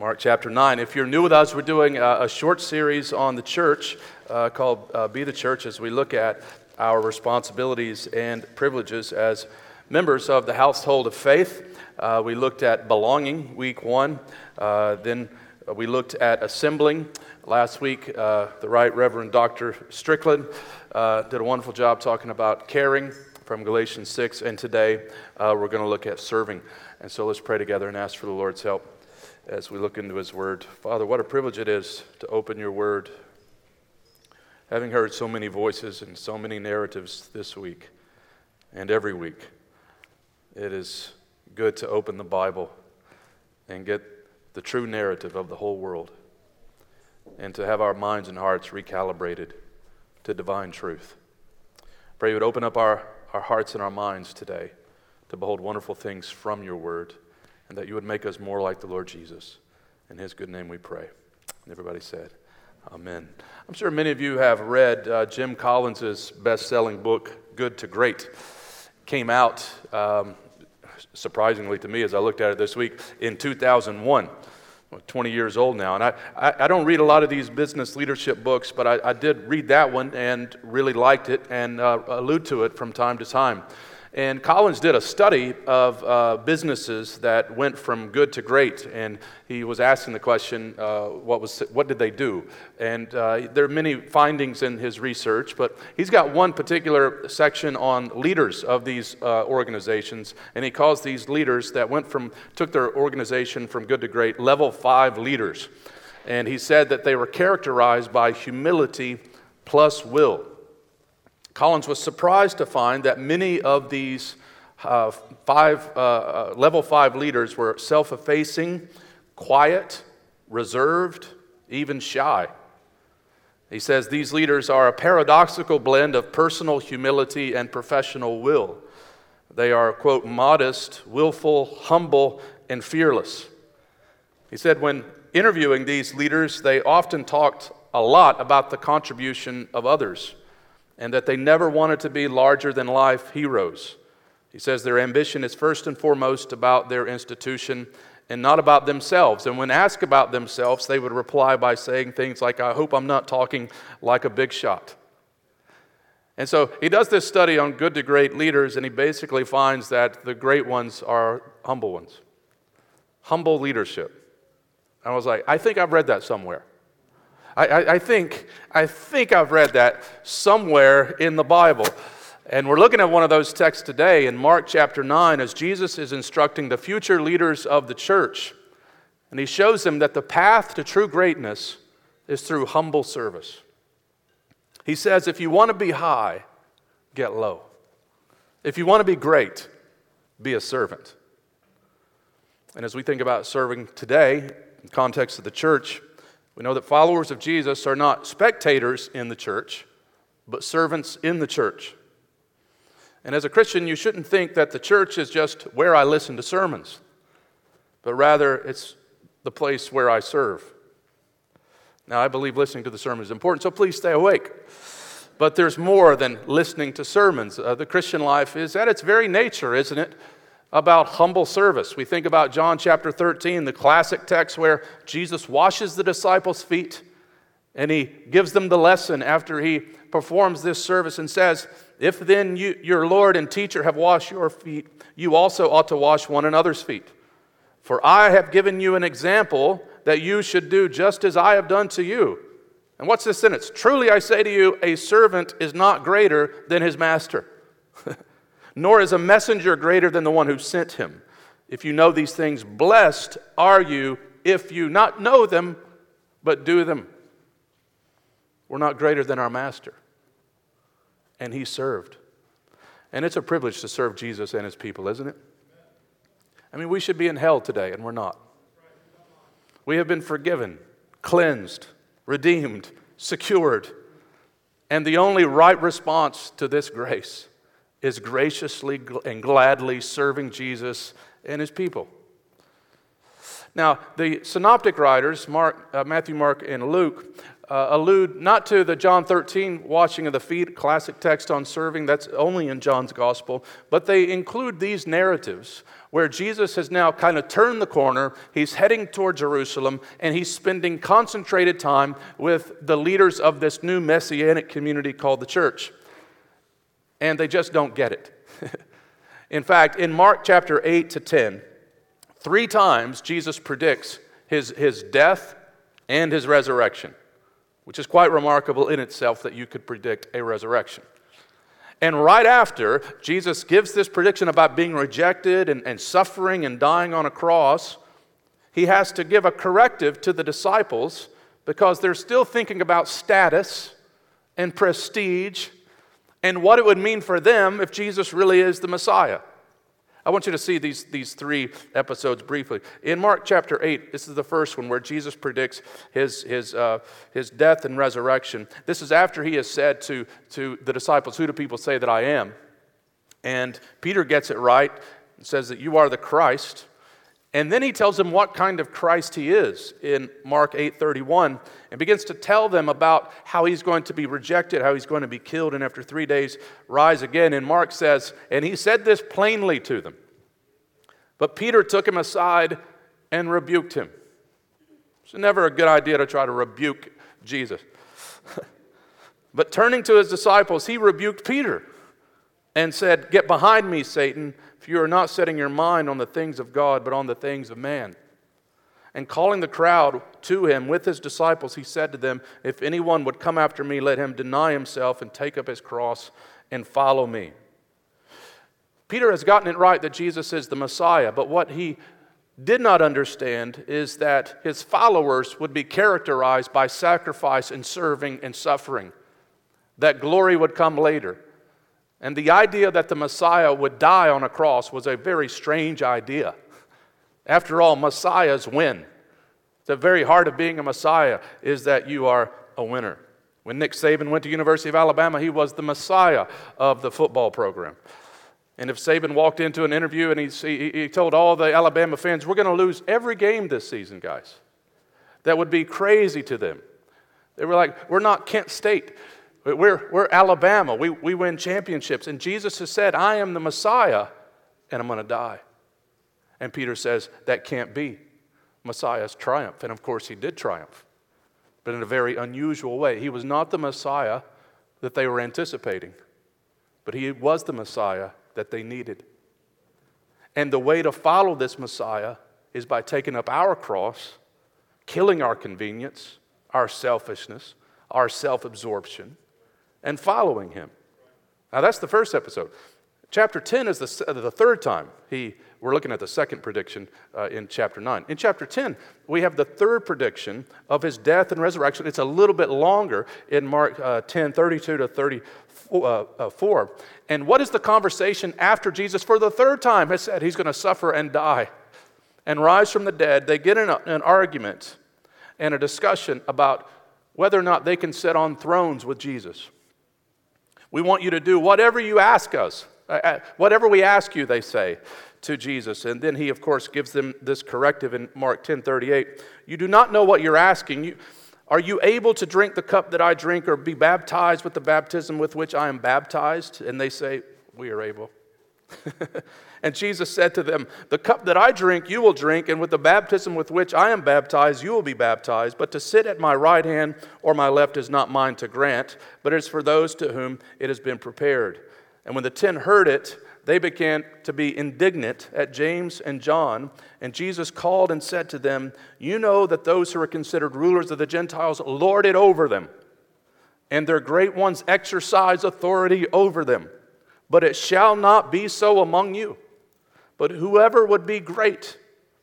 Mark chapter 9. If you're new with us, we're doing a, a short series on the church uh, called uh, Be the Church as we look at our responsibilities and privileges as members of the household of faith. Uh, we looked at belonging week one, uh, then we looked at assembling. Last week, uh, the Right Reverend Dr. Strickland uh, did a wonderful job talking about caring from Galatians 6, and today we're going to look at serving. And so let's pray together and ask for the Lord's help as we look into His Word. Father, what a privilege it is to open your Word. Having heard so many voices and so many narratives this week and every week, it is good to open the Bible and get the true narrative of the whole world and to have our minds and hearts recalibrated to divine truth. Pray you would open up our, our hearts and our minds today to behold wonderful things from your word and that you would make us more like the Lord Jesus. In his good name we pray. And everybody said, Amen. I'm sure many of you have read uh, Jim Collins' best selling book, Good to Great. Came out, um, surprisingly to me as I looked at it this week, in 2001. 20 years old now. And I, I, I, don't read a lot of these business leadership books, but I, I did read that one and really liked it and uh, allude to it from time to time. And Collins did a study of uh, businesses that went from good to great, and he was asking the question, uh, what, was, what did they do? And uh, there are many findings in his research, but he's got one particular section on leaders of these uh, organizations, and he calls these leaders that went from, took their organization from good to great, level five leaders. And he said that they were characterized by humility plus will. Collins was surprised to find that many of these uh, five, uh, uh level five leaders were self effacing, quiet, reserved, even shy. He says these leaders are a paradoxical blend of personal humility and professional will. They are, quote, modest, willful, humble, and fearless. He said when interviewing these leaders, they often talked a lot about the contribution of others and that they never wanted to be larger than life heroes. He says their ambition is first and foremost about their institution and not about themselves. And when asked about themselves, they would reply by saying things like, I hope I'm not talking like a big shot. And so he does this study on good to great leaders, and he basically finds that the great ones are humble ones. Humble leadership. I was like, I think I've read that somewhere. I, I, I, think, I think I've read that somewhere in the Bible. And we're looking at one of those texts today in Mark chapter 9 as Jesus is instructing the future leaders of the church. And he shows them that the path to true greatness is through humble service. He says, if you want to be high, get low. If you want to be great, be a servant. And as we think about serving today, in the context of the church, we know that followers of Jesus are not spectators in the church, but servants in the church. And as a Christian, you shouldn't think that the church is just where I listen to sermons, but rather it's the place where I serve. Now, I believe listening to the sermon is important, so please stay awake. But there's more than listening to sermons. Uh, the Christian life is at its very nature, isn't it? About humble service. We think about John chapter 13, the classic text where Jesus washes the disciples' feet and he gives them the lesson after he performs this service and says, If then you, your Lord and teacher have washed your feet, you also ought to wash one another's feet. For I have given you an example that you should do just as I have done to you. And what's this sentence? Truly I say to you, a servant is not greater than his master. nor is a messenger greater than the one who sent him. If you know these things, blessed are you if you not know them, but do them. We're not greater than our master. And he served. And it's a privilege to serve Jesus and his people, isn't it? I mean, we should be in hell today, and we're not. We have been forgiven, cleansed, redeemed, secured. And the only right response to this grace is graciously and gladly serving Jesus and his people. Now, the synoptic writers, Mark, uh, Matthew, Mark, and Luke, uh, allude not to the John 13 washing of the feet, classic text on serving, that's only in John's gospel, but they include these narratives where Jesus has now kind of turned the corner. He's heading toward Jerusalem and he's spending concentrated time with the leaders of this new messianic community called the church. And they just don't get it. in fact, in Mark chapter 8 to 10, three times Jesus predicts his, his death and his resurrection which is quite remarkable in itself that you could predict a resurrection. And right after, Jesus gives this prediction about being rejected and, and suffering and dying on a cross. He has to give a corrective to the disciples because they're still thinking about status and prestige and what it would mean for them if Jesus really is the Messiah. I want you to see these, these three episodes briefly. In Mark chapter 8, this is the first one where Jesus predicts his, his, uh, his death and resurrection. This is after he has said to, to the disciples, Who do people say that I am? And Peter gets it right and says that you are the Christ. And then he tells them what kind of Christ he is in Mark 8:31 and begins to tell them about how he's going to be rejected, how he's going to be killed and after 3 days rise again. And Mark says, and he said this plainly to them. But Peter took him aside and rebuked him. It's never a good idea to try to rebuke Jesus. but turning to his disciples, he rebuked Peter and said, "Get behind me, Satan." If you are not setting your mind on the things of God, but on the things of man. And calling the crowd to him with his disciples, he said to them, If anyone would come after me, let him deny himself and take up his cross and follow me. Peter has gotten it right that Jesus is the Messiah, but what he did not understand is that his followers would be characterized by sacrifice and serving and suffering, that glory would come later. And the idea that the Messiah would die on a cross was a very strange idea. After all, Messiahs win. The very heart of being a Messiah is that you are a winner. When Nick Saban went to University of Alabama, he was the Messiah of the football program. And if Saban walked into an interview and he, he, told all the Alabama fans, We're going to lose every game this season, guys, that would be crazy to them. They were like, We're not Kent State. We're, we're Alabama. We, we win championships. And Jesus has said, I am the Messiah and I'm going to die. And Peter says, That can't be. Messiah's triumph. And of course, he did triumph, but in a very unusual way. He was not the Messiah that they were anticipating, but he was the Messiah that they needed. And the way to follow this Messiah is by taking up our cross, killing our convenience, our selfishness, our self absorption, and following him. Now, that's the first episode. Chapter 10 is the, uh, the third time he, we're looking at the second prediction uh, in chapter 9. In chapter 10, we have the third prediction of his death and resurrection. It's a little bit longer in Mark uh, 10 32 to 34. Uh, uh and what is the conversation after Jesus, for the third time, has said he's going to suffer and die and rise from the dead? They get in a, an argument and a discussion about whether or not they can sit on thrones with Jesus. We want you to do whatever you ask us. Uh, uh, whatever we ask you, they say to Jesus. And then he, of course, gives them this corrective in Mark 10 38. You do not know what you're asking. You, are you able to drink the cup that I drink or be baptized with the baptism with which I am baptized? And they say, We are able. and Jesus said to them, The cup that I drink, you will drink, and with the baptism with which I am baptized, you will be baptized. But to sit at my right hand or my left is not mine to grant, but is for those to whom it has been prepared. And when the ten heard it, they began to be indignant at James and John. And Jesus called and said to them, You know that those who are considered rulers of the Gentiles lord it over them, and their great ones exercise authority over them. But it shall not be so among you. But whoever would be great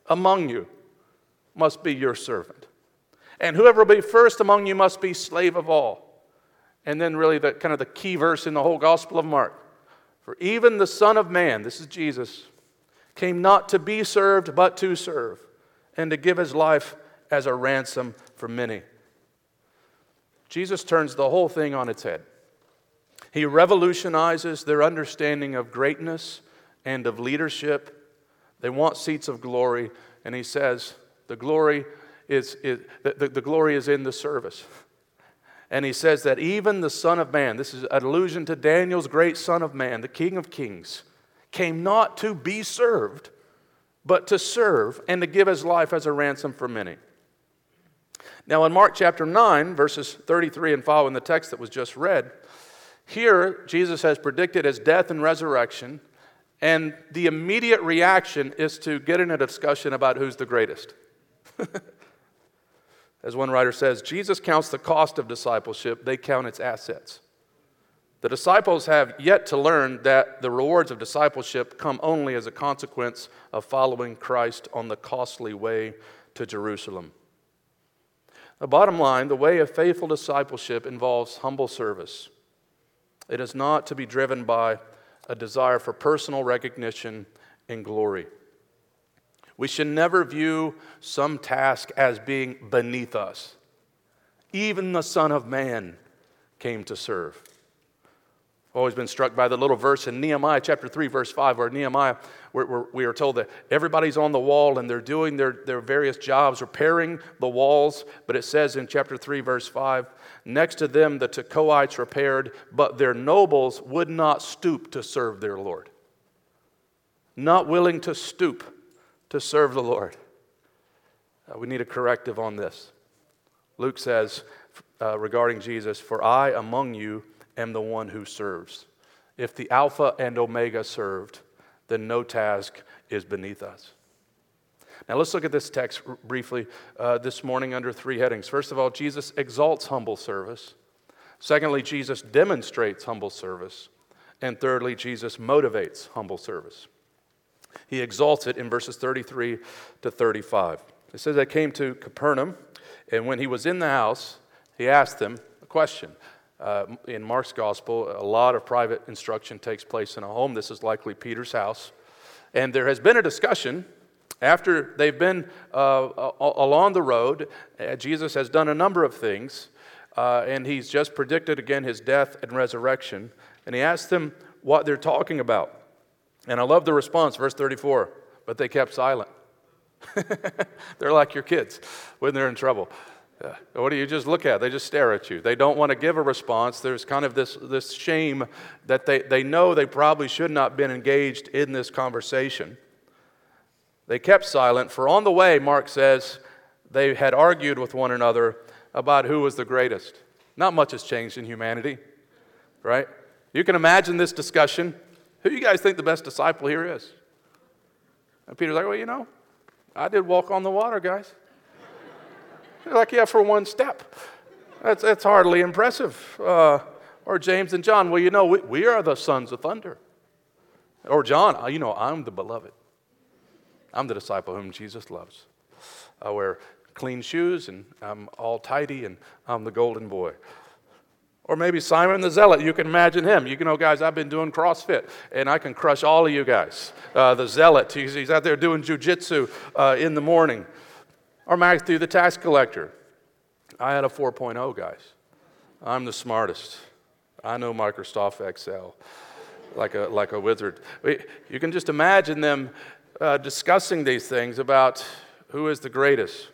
among you must be your servant. And whoever will be first among you must be slave of all. And then, really, the kind of the key verse in the whole Gospel of Mark. For even the Son of Man, this is Jesus, came not to be served, but to serve, and to give his life as a ransom for many. Jesus turns the whole thing on its head. He revolutionizes their understanding of greatness and of leadership. They want seats of glory, and he says, The glory is, is the, the, the glory is in the service. And he says that even the Son of Man, this is an allusion to Daniel's great Son of Man, the King of Kings, came not to be served, but to serve and to give his life as a ransom for many. Now, in Mark chapter 9, verses 33 and following the text that was just read, here Jesus has predicted his death and resurrection, and the immediate reaction is to get in a discussion about who's the greatest. As one writer says, Jesus counts the cost of discipleship, they count its assets. The disciples have yet to learn that the rewards of discipleship come only as a consequence of following Christ on the costly way to Jerusalem. The bottom line the way of faithful discipleship involves humble service. It is not to be driven by a desire for personal recognition and glory. We should never view some task as being beneath us. Even the Son of Man came to serve. Always been struck by the little verse in Nehemiah chapter 3, verse 5, where Nehemiah, we are told that everybody's on the wall and they're doing their, their various jobs, repairing the walls. But it says in chapter 3, verse 5, next to them the Tekoites repaired, but their nobles would not stoop to serve their Lord. Not willing to stoop to serve the Lord. Uh, we need a corrective on this. Luke says uh, regarding Jesus, For I among you am the one who serves. If the Alpha and Omega served, then no task is beneath us. Now let's look at this text briefly uh, this morning under three headings. First of all, Jesus exalts humble service. Secondly, Jesus demonstrates humble service. And thirdly, Jesus motivates humble service. He exalts it in verses 33 to 35. It says, I came to Capernaum, and when he was in the house, he asked them a question. Uh, in Mark's gospel, a lot of private instruction takes place in a home. This is likely Peter's house. And there has been a discussion after they've been uh, along the road. Uh, Jesus has done a number of things, uh, and he's just predicted again his death and resurrection. And he asked them what they're talking about. And I love the response, verse 34 but they kept silent. they're like your kids when they're in trouble. What do you just look at? They just stare at you. They don't want to give a response. There's kind of this, this shame that they, they know they probably should not have been engaged in this conversation. They kept silent, for on the way, Mark says, they had argued with one another about who was the greatest. Not much has changed in humanity, right? You can imagine this discussion. Who you guys think the best disciple here is? And Peter's like, Well, you know, I did walk on the water, guys. They're like, Yeah, for one step. That's, that's hardly impressive. Uh, or James and John, Well, you know, we, we are the sons of thunder. Or John, uh, you know, I'm the beloved. I'm the disciple whom Jesus loves. I wear clean shoes and I'm all tidy and I'm the golden boy. Or maybe Simon the Zealot, you can imagine him. You know, guys, I've been doing CrossFit and I can crush all of you guys. Uh, the Zealot, he's, he's, out there doing jujitsu uh, in the morning. Or Matthew the tax collector. I had a 4.0, guys. I'm the smartest. I know Microsoft Excel like a, like a wizard. You can just imagine them uh, discussing these things about who is the greatest.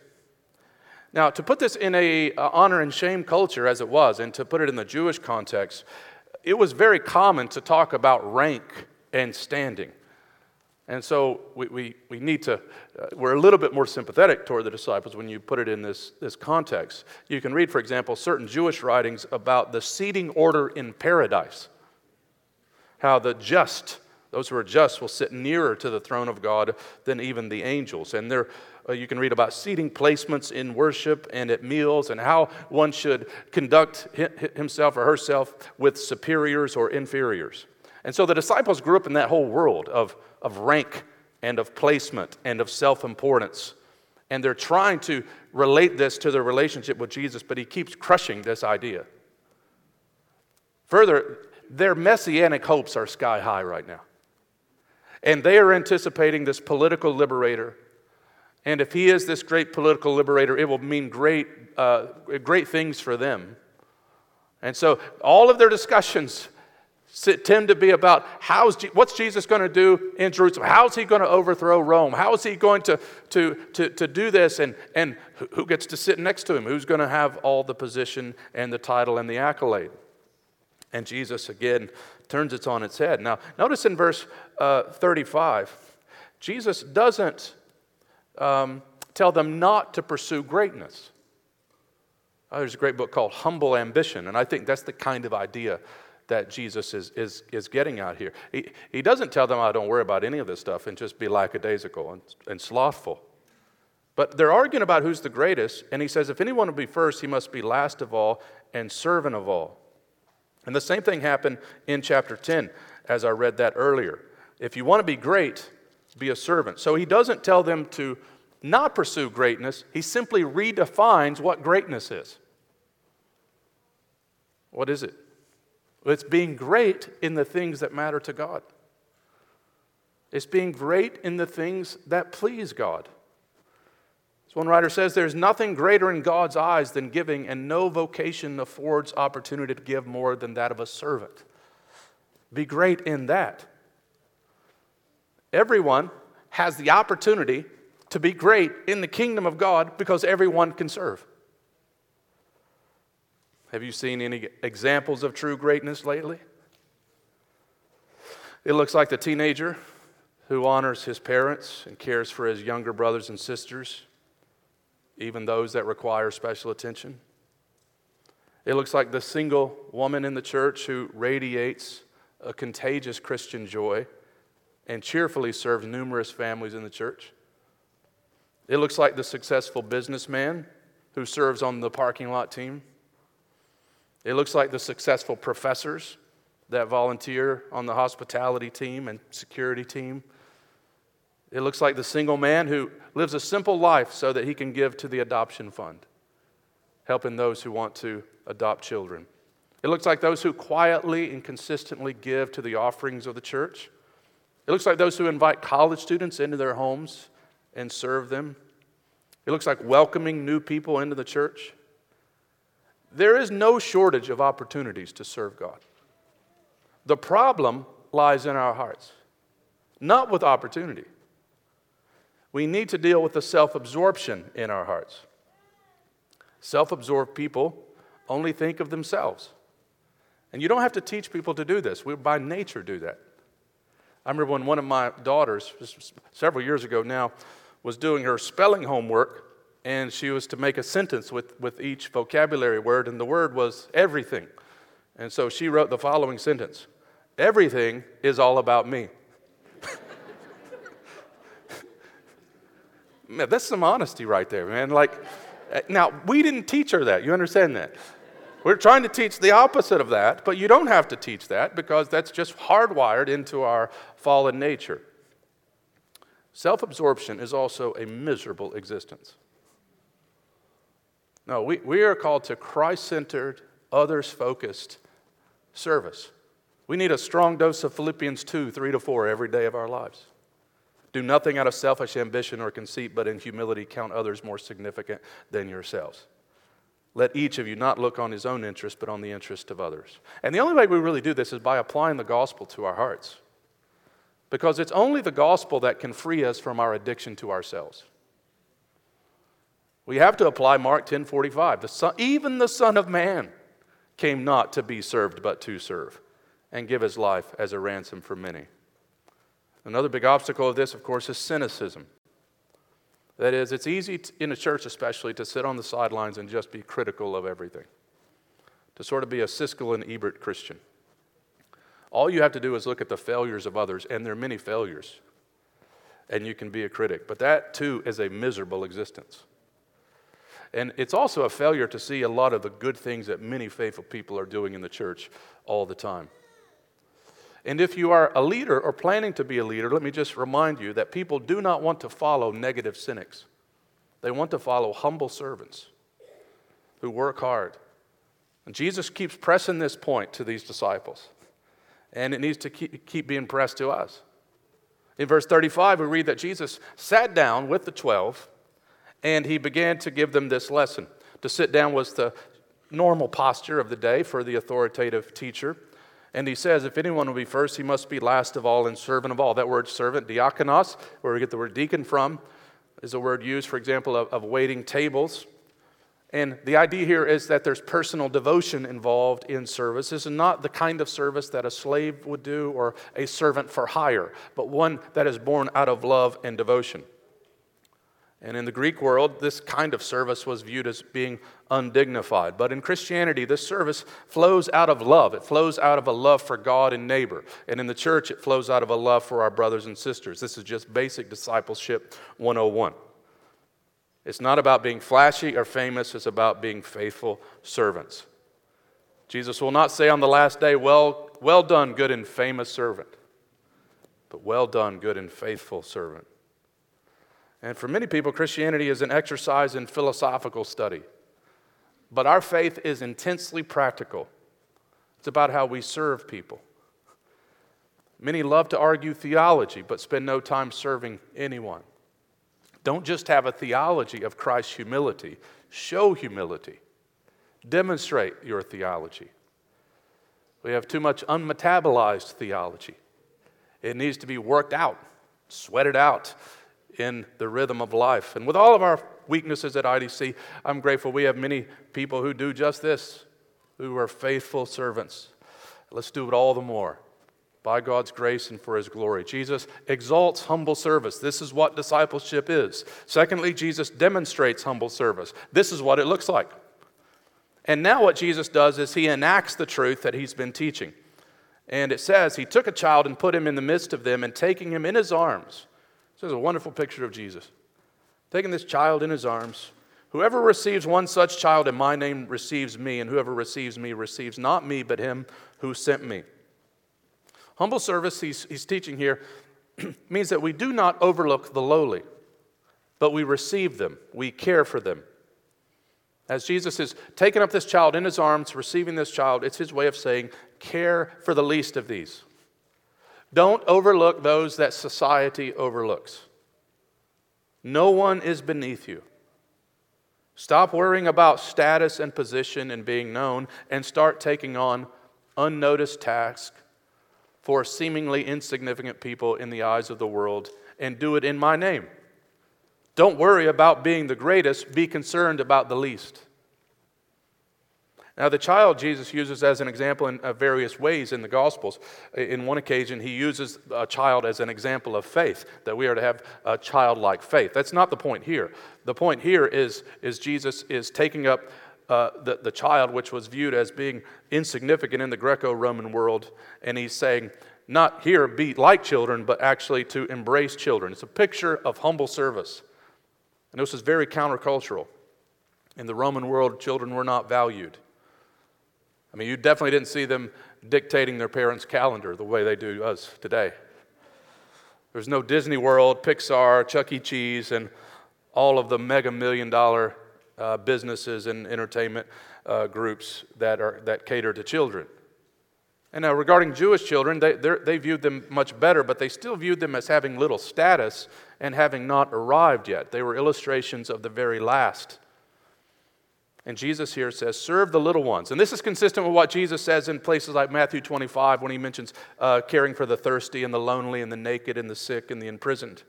Now, to put this in a uh, honor and shame culture as it was, and to put it in the Jewish context, it was very common to talk about rank and standing. And so we, we, we need to, uh, we're a little bit more sympathetic toward the disciples when you put it in this, this context. You can read, for example, certain Jewish writings about the seating order in paradise, how the just, those who are just, will sit nearer to the throne of God than even the angels. And they're uh, you can read about seating placements in worship and at meals and how one should conduct himself or herself with superiors or inferiors. And so the disciples grew up in that whole world of, of rank and of placement and of self importance. And they're trying to relate this to their relationship with Jesus, but he keeps crushing this idea. Further, their messianic hopes are sky high right now. And they are anticipating this political liberator and if he is this great political liberator, it will mean great, uh, great things for them. And so all of their discussions tend to be about how's what's Jesus going to do in Jerusalem? How's he going to overthrow Rome? How is he going to, to, to, to do this? And, and who gets to sit next to him? Who's going to have all the position and the title and the accolade? And Jesus, again, turns it on its head. Now, notice in verse uh, 35, Jesus doesn't um, tell them not to pursue greatness. Oh, there's a great book called Humble Ambition, and I think that's the kind of idea that Jesus is, is, is getting out here. He, he doesn't tell them, I oh, don't worry about any of this stuff and just be lackadaisical and, and slothful. But they're arguing about who's the greatest, and he says, if anyone will be first, he must be last of all and servant of all. And the same thing happened in chapter 10, as I read that earlier. If you want to be great, be a servant. So he doesn't tell them to not pursue greatness, he simply redefines what greatness is. What is it? It's being great in the things that matter to God. It's being great in the things that please God. As one writer says, there's nothing greater in God's eyes than giving, and no vocation affords opportunity to give more than that of a servant. Be great in that. Everyone has the opportunity to be great in the kingdom of God because everyone can serve. Have you seen any examples of true greatness lately? It looks like the teenager who honors his parents and cares for his younger brothers and sisters, even those that require special attention. It looks like the single woman in the church who radiates a contagious Christian joy and cheerfully serves numerous families in the church. It looks like the successful businessman who serves on the parking lot team. It looks like the successful professors that volunteer on the hospitality team and security team. It looks like the single man who lives a simple life so that he can give to the adoption fund, helping those who want to adopt children. It looks like those who quietly and consistently give to the offerings of the church. It looks like those who invite college students into their homes and serve them. It looks like welcoming new people into the church. There is no shortage of opportunities to serve God. The problem lies in our hearts, not with opportunity. We need to deal with the self absorption in our hearts. Self absorbed people only think of themselves. And you don't have to teach people to do this. We by nature do that. I remember when one of my daughters, several years ago now, was doing her spelling homework and she was to make a sentence with, with each vocabulary word, and the word was everything. And so she wrote the following sentence Everything is all about me. man, that's some honesty right there, man. Like, eh, now, we didn't teach her that. You understand that? We're trying to teach the opposite of that, but you don't have to teach that because that's just hardwired into our fallen nature. Self absorption is also a miserable existence. No, we, we are called to Christ centered, others focused service. We need a strong dose of Philippians 2 3 to 4 every day of our lives. Do nothing out of selfish ambition or conceit, but in humility count others more significant than yourselves. Let each of you not look on his own interest, but on the interest of others. And the only way we really do this is by applying the gospel to our hearts. Because it's only the gospel that can free us from our addiction to ourselves. We have to apply Mark 10:45. The son, even the Son of Man came not to be served, but to serve, and give his life as a ransom for many. Another big obstacle of this, of course, is cynicism. That is, it's easy to, in a church, especially, to sit on the sidelines and just be critical of everything, to sort of be a Siskel and Ebert Christian. All you have to do is look at the failures of others, and there are many failures, and you can be a critic. But that, too, is a miserable existence. And it's also a failure to see a lot of the good things that many faithful people are doing in the church all the time. And if you are a leader or planning to be a leader, let me just remind you that people do not want to follow negative cynics. They want to follow humble servants who work hard. And Jesus keeps pressing this point to these disciples, and it needs to keep, keep being pressed to us. In verse 35, we read that Jesus sat down with the 12 and he began to give them this lesson. To sit down was the normal posture of the day for the authoritative teacher. And he says, if anyone will be first, he must be last of all and servant of all. That word servant, diakonos, where we get the word deacon from, is a word used, for example, of, of waiting tables. And the idea here is that there's personal devotion involved in service. This is not the kind of service that a slave would do or a servant for hire, but one that is born out of love and devotion. And in the Greek world, this kind of service was viewed as being undignified. But in Christianity, this service flows out of love. It flows out of a love for God and neighbor. And in the church, it flows out of a love for our brothers and sisters. This is just basic discipleship 101. It's not about being flashy or famous, it's about being faithful servants. Jesus will not say on the last day, Well, well done, good and famous servant, but well done, good and faithful servant. And for many people, Christianity is an exercise in philosophical study. But our faith is intensely practical. It's about how we serve people. Many love to argue theology, but spend no time serving anyone. Don't just have a theology of Christ's humility, show humility. Demonstrate your theology. We have too much unmetabolized theology. It needs to be worked out, sweated out, in the rhythm of life. And with all of our weaknesses at IDC, I'm grateful we have many people who do just this, who are faithful servants. Let's do it all the more by God's grace and for His glory. Jesus exalts humble service. This is what discipleship is. Secondly, Jesus demonstrates humble service. This is what it looks like. And now, what Jesus does is He enacts the truth that He's been teaching. And it says, He took a child and put him in the midst of them, and taking him in His arms, this is a wonderful picture of Jesus. Taking this child in his arms, whoever receives one such child in my name receives me, and whoever receives me receives not me, but him who sent me. Humble service, he's, he's teaching here, means that we do not overlook the lowly, but we receive them, we care for them. As Jesus is taking up this child in his arms, receiving this child, it's his way of saying, care for the least of these. Don't overlook those that society overlooks. No one is beneath you. Stop worrying about status and position and being known and start taking on unnoticed tasks for seemingly insignificant people in the eyes of the world and do it in my name. Don't worry about being the greatest, be concerned about the least. Now, the child Jesus uses as an example in uh, various ways in the Gospels. In one occasion, he uses a child as an example of faith, that we are to have a childlike faith. That's not the point here. The point here is, is Jesus is taking up uh, the, the child, which was viewed as being insignificant in the Greco Roman world, and he's saying, not here be like children, but actually to embrace children. It's a picture of humble service. And this is very countercultural. In the Roman world, children were not valued. I mean, you definitely didn't see them dictating their parents' calendar the way they do us today. There's no Disney World, Pixar, Chuck E. Cheese, and all of the mega million dollar uh, businesses and entertainment uh, groups that, are, that cater to children. And now, regarding Jewish children, they, they viewed them much better, but they still viewed them as having little status and having not arrived yet. They were illustrations of the very last. And Jesus here says, serve the little ones. And this is consistent with what Jesus says in places like Matthew 25 when he mentions uh, caring for the thirsty and the lonely and the naked and the sick and the imprisoned.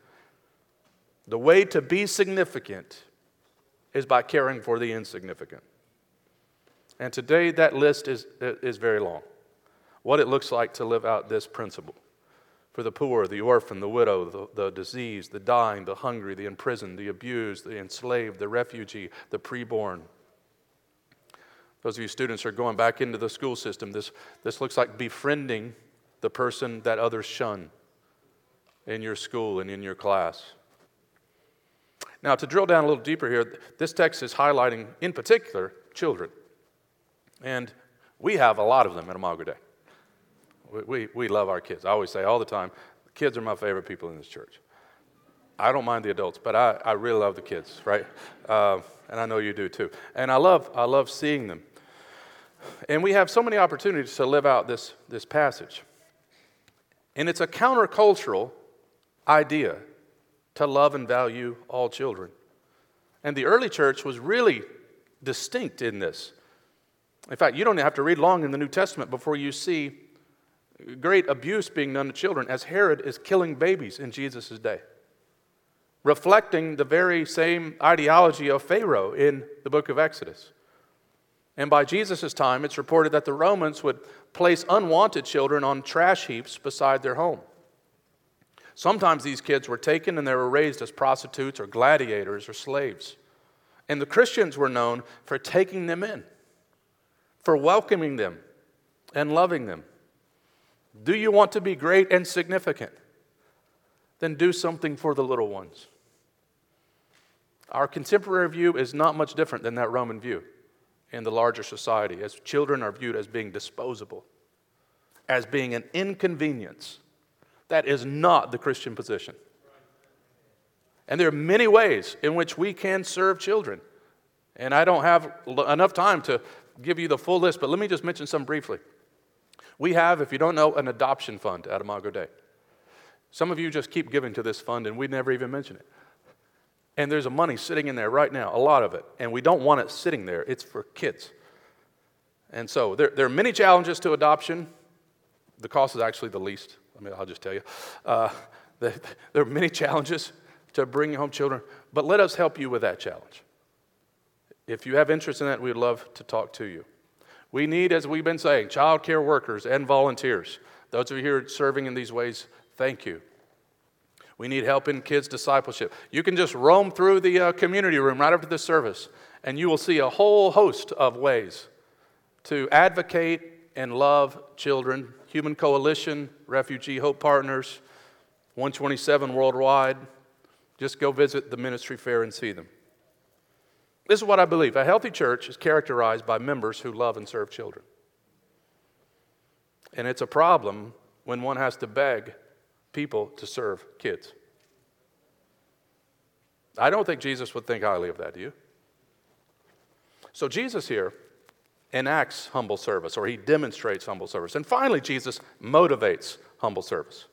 The way to be significant is by caring for the insignificant. And today that list is, is very long. What it looks like to live out this principle for the poor, the orphan, the widow, the, the diseased, the dying, the hungry, the imprisoned, the abused, the enslaved, the refugee, the preborn those of you students are going back into the school system, this, this looks like befriending the person that others shun in your school and in your class. Now, to drill down a little deeper here, this text is highlighting, in particular, children. And we have a lot of them at Imago Dei. We, we, we love our kids. I always say all the time, kids are my favorite people in this church. I don't mind the adults, but I, I really love the kids, right? Uh, and I know you do too. And I love, I love seeing them. And we have so many opportunities to live out this, this passage. And it's a countercultural idea to love and value all children. And the early church was really distinct in this. In fact, you don't have to read long in the New Testament before you see great abuse being done to children as Herod is killing babies in Jesus' day, reflecting the very same ideology of Pharaoh in the book of Exodus. And by Jesus' time, it's reported that the Romans would place unwanted children on trash heaps beside their home. Sometimes these kids were taken and they were raised as prostitutes or gladiators or slaves. And the Christians were known for taking them in, for welcoming them and loving them. Do you want to be great and significant? Then do something for the little ones. Our contemporary view is not much different than that Roman view in the larger society, as children are viewed as being disposable, as being an inconvenience. That is not the Christian position. And there are many ways in which we can serve children. And I don't have enough time to give you the full list, but let me just mention some briefly. We have, if you don't know, an adoption fund at Imago Dei. Some of you just keep giving to this fund and we never even mention it. And there's a money sitting in there right now, a lot of it. And we don't want it sitting there, it's for kids. And so there, there are many challenges to adoption. The cost is actually the least. I mean, I'll just tell you. Uh, the, there are many challenges to bringing home children, but let us help you with that challenge. If you have interest in that, we'd love to talk to you. We need, as we've been saying, child care workers and volunteers. Those of you here serving in these ways, thank you. We need help in kids' discipleship. You can just roam through the uh, community room right after the service, and you will see a whole host of ways to advocate and love children. Human Coalition, Refugee Hope Partners, 127 worldwide. Just go visit the ministry fair and see them. This is what I believe a healthy church is characterized by members who love and serve children. And it's a problem when one has to beg people to serve kids. I don't think Jesus would think highly of that, do you? So, Jesus here enacts humble service, or he demonstrates humble service. And finally, Jesus motivates humble service.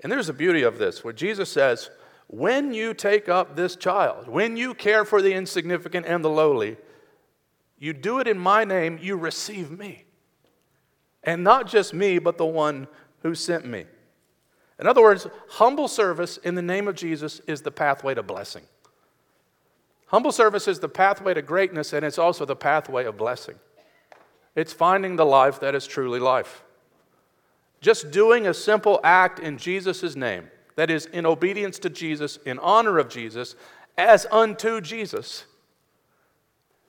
And there's a beauty of this, where Jesus says, when you take up this child, when you care for the insignificant and the lowly, you do it in my name, you receive me. And not just me, but the one who sent me. In other words, humble service in the name of Jesus is the pathway to blessing. Humble service is the pathway to greatness, and it's also the pathway of blessing. It's finding the life that is truly life. Just doing a simple act in Jesus' name that is, in obedience to Jesus, in honor of Jesus, as unto Jesus.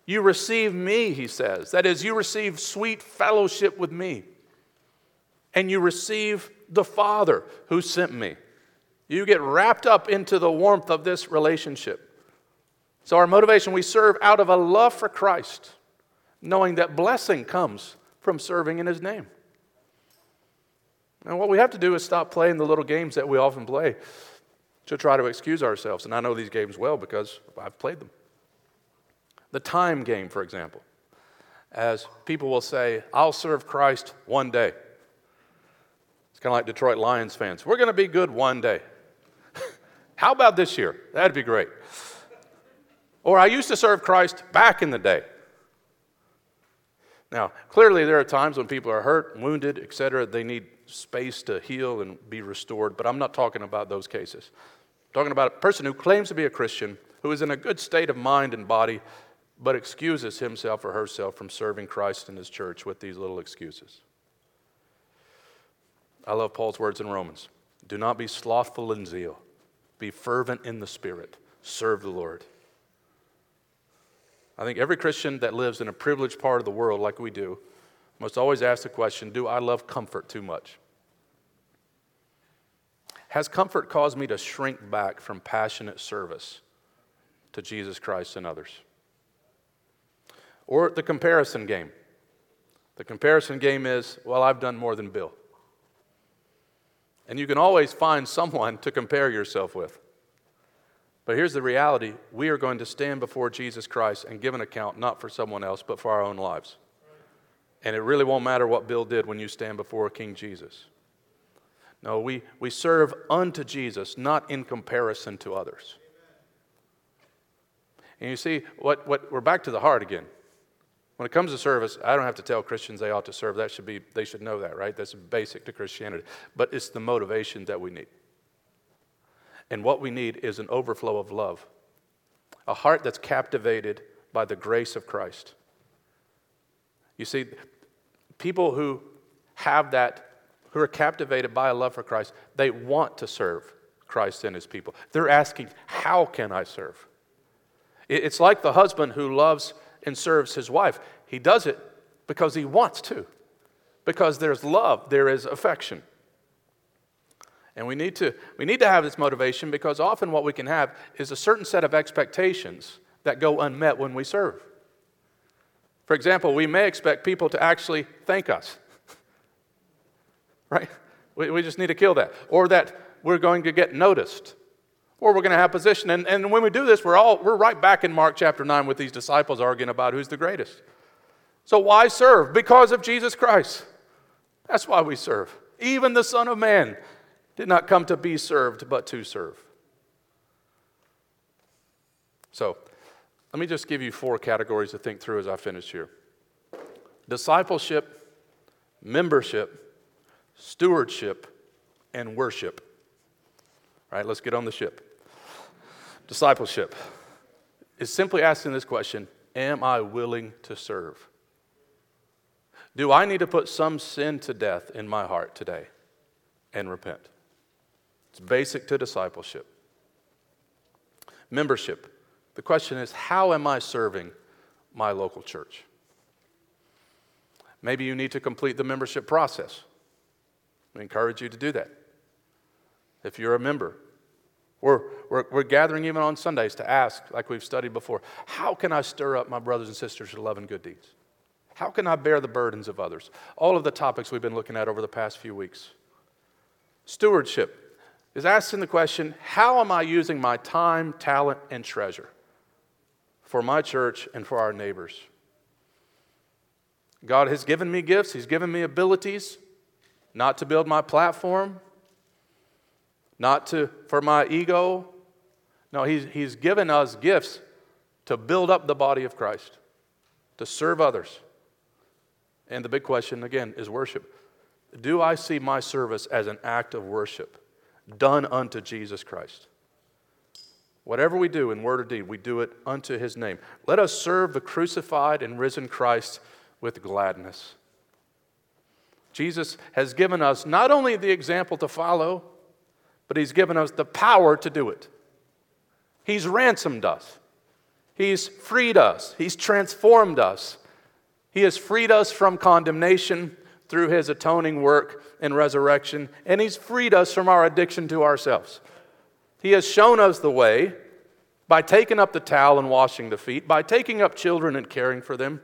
You receive me, he says. That is, you receive sweet fellowship with me. And you receive the Father who sent me. You get wrapped up into the warmth of this relationship. So, our motivation, we serve out of a love for Christ, knowing that blessing comes from serving in his name. And what we have to do is stop playing the little games that we often play to try to excuse ourselves. And I know these games well because I've played them. The time game, for example, as people will say, I'll serve Christ one day. It's kind of like Detroit Lions fans. We're going to be good one day. How about this year? That'd be great. Or I used to serve Christ back in the day. Now, clearly, there are times when people are hurt, wounded, etc. They need space to heal and be restored, but I'm not talking about those cases. I'm talking about a person who claims to be a Christian, who is in a good state of mind and body, but excuses himself or herself from serving Christ in his church with these little excuses. I love Paul's words in Romans Do not be slothful in zeal, be fervent in the Spirit, serve the Lord. I think every Christian that lives in a privileged part of the world like we do must always ask the question Do I love comfort too much? Has comfort caused me to shrink back from passionate service to Jesus Christ and others? Or the comparison game. The comparison game is, well, I've done more than Bill. And you can always find someone to compare yourself with. But here's the reality we are going to stand before Jesus Christ and give an account not for someone else, but for our own lives. And it really won't matter what Bill did when you stand before King Jesus. No, we, we serve unto Jesus, not in comparison to others. And you see, what, what, we're back to the heart again. When it comes to service, I don't have to tell Christians they ought to serve. That should be, they should know that, right? That's basic to Christianity. But it's the motivation that we need. And what we need is an overflow of love, a heart that's captivated by the grace of Christ. You see, people who have that, who are captivated by a love for Christ, they want to serve Christ and his people. They're asking, How can I serve? It's like the husband who loves and serves his wife. He does it because he wants to, because there's love, there is affection. And we need to, we need to have this motivation because often what we can have is a certain set of expectations that go unmet when we serve. For example, we may expect people to actually thank us, right? We, we just need to kill that. Or that we're going to get noticed, or we're going to have position. And, and when we do this, we're, all, we're right back in Mark chapter 9 with these disciples arguing about who's the greatest. So why serve? Because of Jesus Christ. That's why we serve. Even the Son of Man did not come to be served, but to serve. So, let me just give you four categories to think through as I finish here discipleship, membership, stewardship, and worship. All right, let's get on the ship. Discipleship is simply asking this question Am I willing to serve? Do I need to put some sin to death in my heart today and repent? It's basic to discipleship. Membership. The question is, how am I serving my local church? Maybe you need to complete the membership process. I encourage you to do that. If you're a member, we're, we're, we're, gathering even on Sundays to ask, like we've studied before, how can I stir up my brothers and sisters to love and good deeds? How can I bear the burdens of others? All of the topics we've been looking at over the past few weeks. Stewardship is asking the question how am I using my time, talent, and treasure for my church and for our neighbors? God has given me gifts, He's given me abilities, not to build my platform, not to, for my ego. No, he's, he's given us gifts to build up the body of Christ, to serve others. And the big question, again, is worship. Do I see my service as an act of worship? done unto Jesus Christ. Whatever we do in word or deed, we do it unto his name. Let us serve the crucified and risen Christ with gladness. Jesus has given us not only the example to follow, but he's given us the power to do it. He's ransomed us, he's freed us, he's transformed us, he has freed us from condemnation through his atoning work and resurrection, and he's freed us from our addiction to ourselves. He has shown us the way by taking up the towel and washing the feet, by taking up children and caring for them.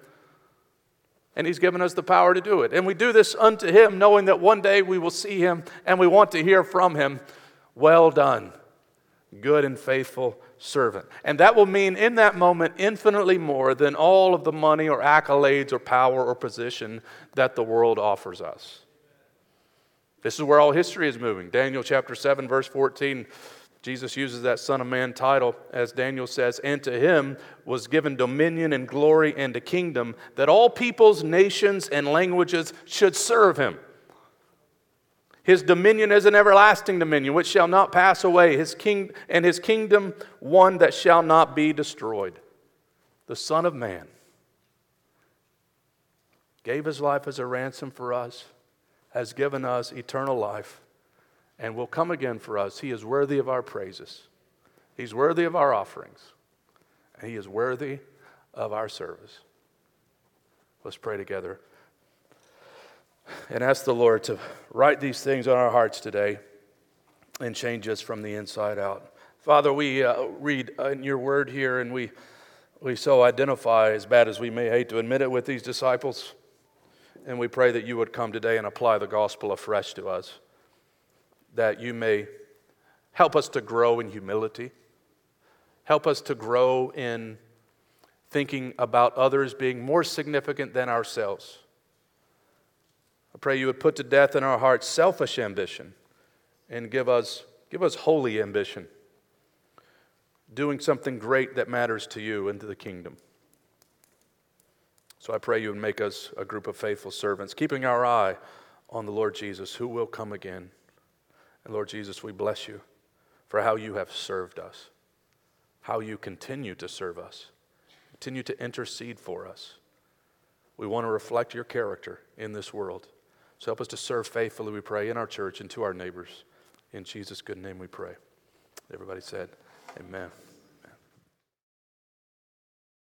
And he's given us the power to do it. And we do this unto him, knowing that one day we will see him and we want to hear from him. Well done, good and faithful servant. And that will mean in that moment infinitely more than all of the money or accolades or power or position that the world offers us. This is where all history is moving. Daniel chapter 7, verse 14. Jesus uses that Son of Man title, as Daniel says, and to him was given dominion and glory and a kingdom that all peoples, nations, and languages should serve him. His dominion is an everlasting dominion which shall not pass away, his king, and his kingdom one that shall not be destroyed. The Son of Man gave his life as a ransom for us, has given us eternal life, and will come again for us. He is worthy of our praises, he's worthy of our offerings, and he is worthy of our service. Let's pray together and ask the Lord to write these things on our hearts today and change us from the inside out. Father, we uh, read in your word here and we, we so identify, as bad as we may hate to admit it, with these disciples. And we pray that you would come today and apply the gospel afresh to us, that you may help us to grow in humility, help us to grow in thinking about others being more significant than ourselves I pray you would put to death in our hearts selfish ambition and give us, give us holy ambition, doing something great that matters to you and to the kingdom. So I pray you would make us a group of faithful servants, keeping our eye on the Lord Jesus, who will come again. And Lord Jesus, we bless you for how you have served us, how you continue to serve us, continue to intercede for us. We want to reflect your character in this world. So help us to serve faithfully, we pray, in our church and to our neighbors. In Jesus' good name we pray. Everybody said, Amen.